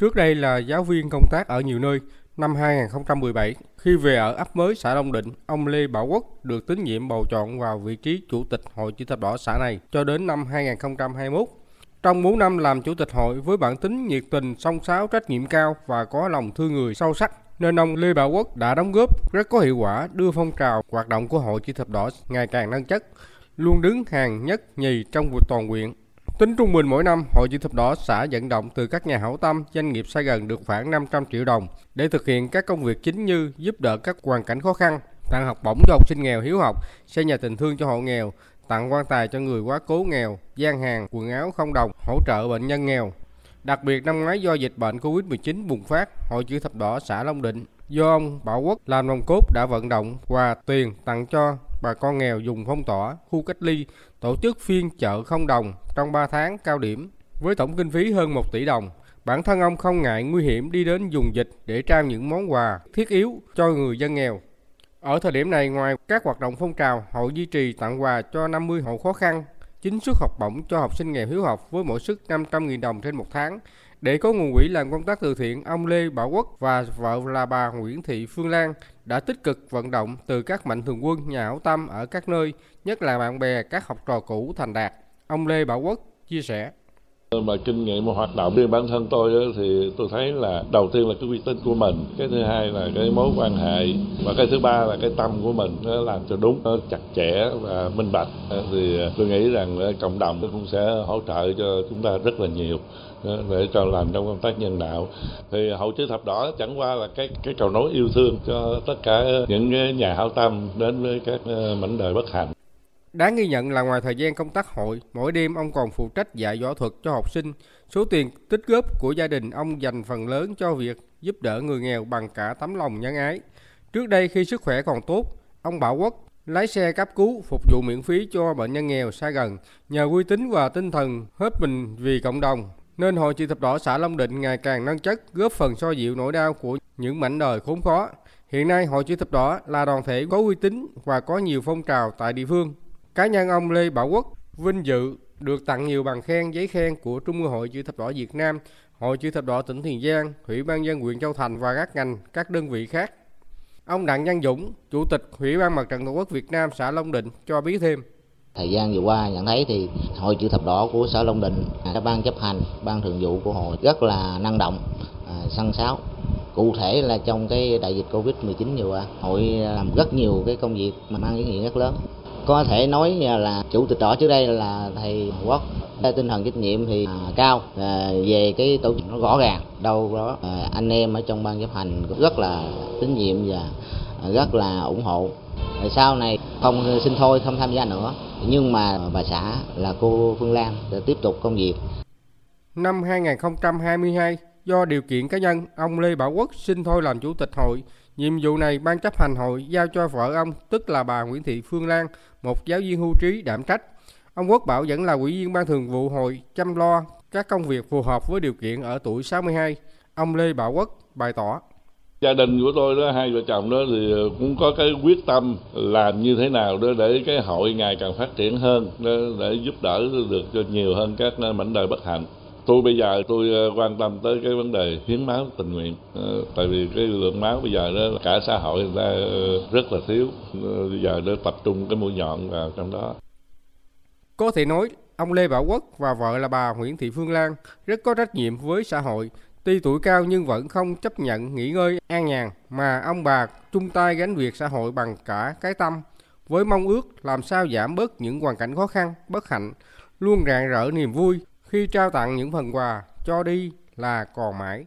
Trước đây là giáo viên công tác ở nhiều nơi. Năm 2017, khi về ở ấp mới xã Long Định, ông Lê Bảo Quốc được tín nhiệm bầu chọn vào vị trí chủ tịch Hội Chữ thập đỏ xã này cho đến năm 2021. Trong 4 năm làm chủ tịch hội với bản tính nhiệt tình, song sáo, trách nhiệm cao và có lòng thương người sâu sắc, nên ông Lê Bảo Quốc đã đóng góp rất có hiệu quả đưa phong trào hoạt động của Hội Chữ thập đỏ ngày càng nâng chất, luôn đứng hàng nhất nhì trong toàn quyện Tính trung bình mỗi năm, Hội Chữ thập đỏ xã vận động từ các nhà hảo tâm, doanh nghiệp xa gần được khoảng 500 triệu đồng để thực hiện các công việc chính như giúp đỡ các hoàn cảnh khó khăn, tặng học bổng cho học sinh nghèo hiếu học, xây nhà tình thương cho hộ nghèo, tặng quan tài cho người quá cố nghèo, gian hàng, quần áo không đồng, hỗ trợ bệnh nhân nghèo. Đặc biệt năm ngoái do dịch bệnh Covid-19 bùng phát, Hội Chữ thập đỏ xã Long Định do ông Bảo Quốc làm nòng cốt đã vận động quà tiền tặng cho bà con nghèo dùng phong tỏa, khu cách ly, tổ chức phiên chợ không đồng trong 3 tháng cao điểm với tổng kinh phí hơn 1 tỷ đồng. Bản thân ông không ngại nguy hiểm đi đến dùng dịch để trao những món quà thiết yếu cho người dân nghèo. Ở thời điểm này, ngoài các hoạt động phong trào, hội duy trì tặng quà cho 50 hộ khó khăn, chính suất học bổng cho học sinh nghèo hiếu học với mỗi suất 500.000 đồng trên một tháng. Để có nguồn quỹ làm công tác từ thiện, ông Lê Bảo Quốc và vợ là bà Nguyễn Thị Phương Lan đã tích cực vận động từ các mạnh thường quân, nhà hảo tâm ở các nơi, nhất là bạn bè, các học trò cũ thành đạt. Ông Lê Bảo Quốc chia sẻ. Mà kinh nghiệm mà hoạt động riêng bản thân tôi thì tôi thấy là đầu tiên là cái uy tín của mình, cái thứ hai là cái mối quan hệ và cái thứ ba là cái tâm của mình nó làm cho đúng, nó chặt chẽ và minh bạch thì tôi nghĩ rằng cộng đồng cũng sẽ hỗ trợ cho chúng ta rất là nhiều để cho làm trong công tác nhân đạo. Thì hội chữ thập đỏ chẳng qua là cái cái cầu nối yêu thương cho tất cả những nhà hảo tâm đến với các ờ, mảnh đời bất hạnh. Đáng ghi nhận là ngoài thời gian công tác hội, mỗi đêm ông còn phụ trách dạy võ thuật cho học sinh. Số tiền tích góp của gia đình ông dành phần lớn cho việc giúp đỡ người nghèo bằng cả tấm lòng nhân ái. Trước đây khi sức khỏe còn tốt, ông Bảo Quốc lái xe cấp cứu phục vụ miễn phí cho bệnh nhân nghèo xa gần. Nhờ uy tín và tinh thần hết mình vì cộng đồng, nên Hội Chữ thập đỏ xã Long Định ngày càng nâng chất, góp phần so dịu nỗi đau của những mảnh đời khốn khó. Hiện nay Hội Chữ thập đỏ là đoàn thể có uy tín và có nhiều phong trào tại địa phương. Cá nhân ông Lê Bảo Quốc vinh dự được tặng nhiều bằng khen, giấy khen của Trung ương Hội Chữ thập đỏ Việt Nam, Hội Chữ thập đỏ tỉnh Tiền Giang, Ủy ban dân huyện Châu Thành và các ngành, các đơn vị khác. Ông Đặng Văn Dũng, Chủ tịch Ủy ban Mặt trận Tổ quốc Việt Nam xã Long Định cho biết thêm. Thời gian vừa qua nhận thấy thì Hội Chữ thập đỏ của xã Long Định, à, các ban chấp hành, ban thường vụ của hội rất là năng động, à, săn sáo. Cụ thể là trong cái đại dịch Covid-19 vừa qua, hội làm rất nhiều cái công việc mà mang ý nghĩa rất lớn có thể nói là chủ tịch đỏ trước đây là thầy quốc. Tinh thần trách nhiệm thì à, cao. Về cái tổ chức nó rõ ràng, đâu đó à, anh em ở trong ban chấp hành rất là tín nhiệm và rất là ủng hộ. Sau này không xin thôi, không tham gia nữa. Nhưng mà bà xã là cô Phương Lan sẽ tiếp tục công việc. Năm 2022 do điều kiện cá nhân, ông Lê Bảo Quốc xin thôi làm chủ tịch hội. Nhiệm vụ này ban chấp hành hội giao cho vợ ông, tức là bà Nguyễn Thị Phương Lan, một giáo viên hưu trí đảm trách. Ông Quốc Bảo vẫn là ủy viên ban thường vụ hội chăm lo các công việc phù hợp với điều kiện ở tuổi 62. Ông Lê Bảo Quốc bày tỏ. Gia đình của tôi đó, hai vợ chồng đó thì cũng có cái quyết tâm làm như thế nào đó để cái hội ngày càng phát triển hơn, để giúp đỡ được cho nhiều hơn các mảnh đời bất hạnh tôi bây giờ tôi ờ, quan tâm tới cái vấn đề hiến máu tình nguyện ờ, tại vì cái lượng máu bây giờ đó cả xã hội người ta ờ, rất là thiếu. Bây giờ nó tập trung cái mũi nhọn vào trong đó. Có thể nói ông Lê Bảo Quốc và vợ là bà Nguyễn Thị Phương Lan rất có trách nhiệm với xã hội. Tuy tuổi cao nhưng vẫn không chấp nhận nghỉ ngơi an nhàn mà ông bà chung tay gánh việc xã hội bằng cả cái tâm với mong ước làm sao giảm bớt những hoàn cảnh khó khăn, bất hạnh, luôn rạng rỡ niềm vui khi trao tặng những phần quà cho đi là còn mãi.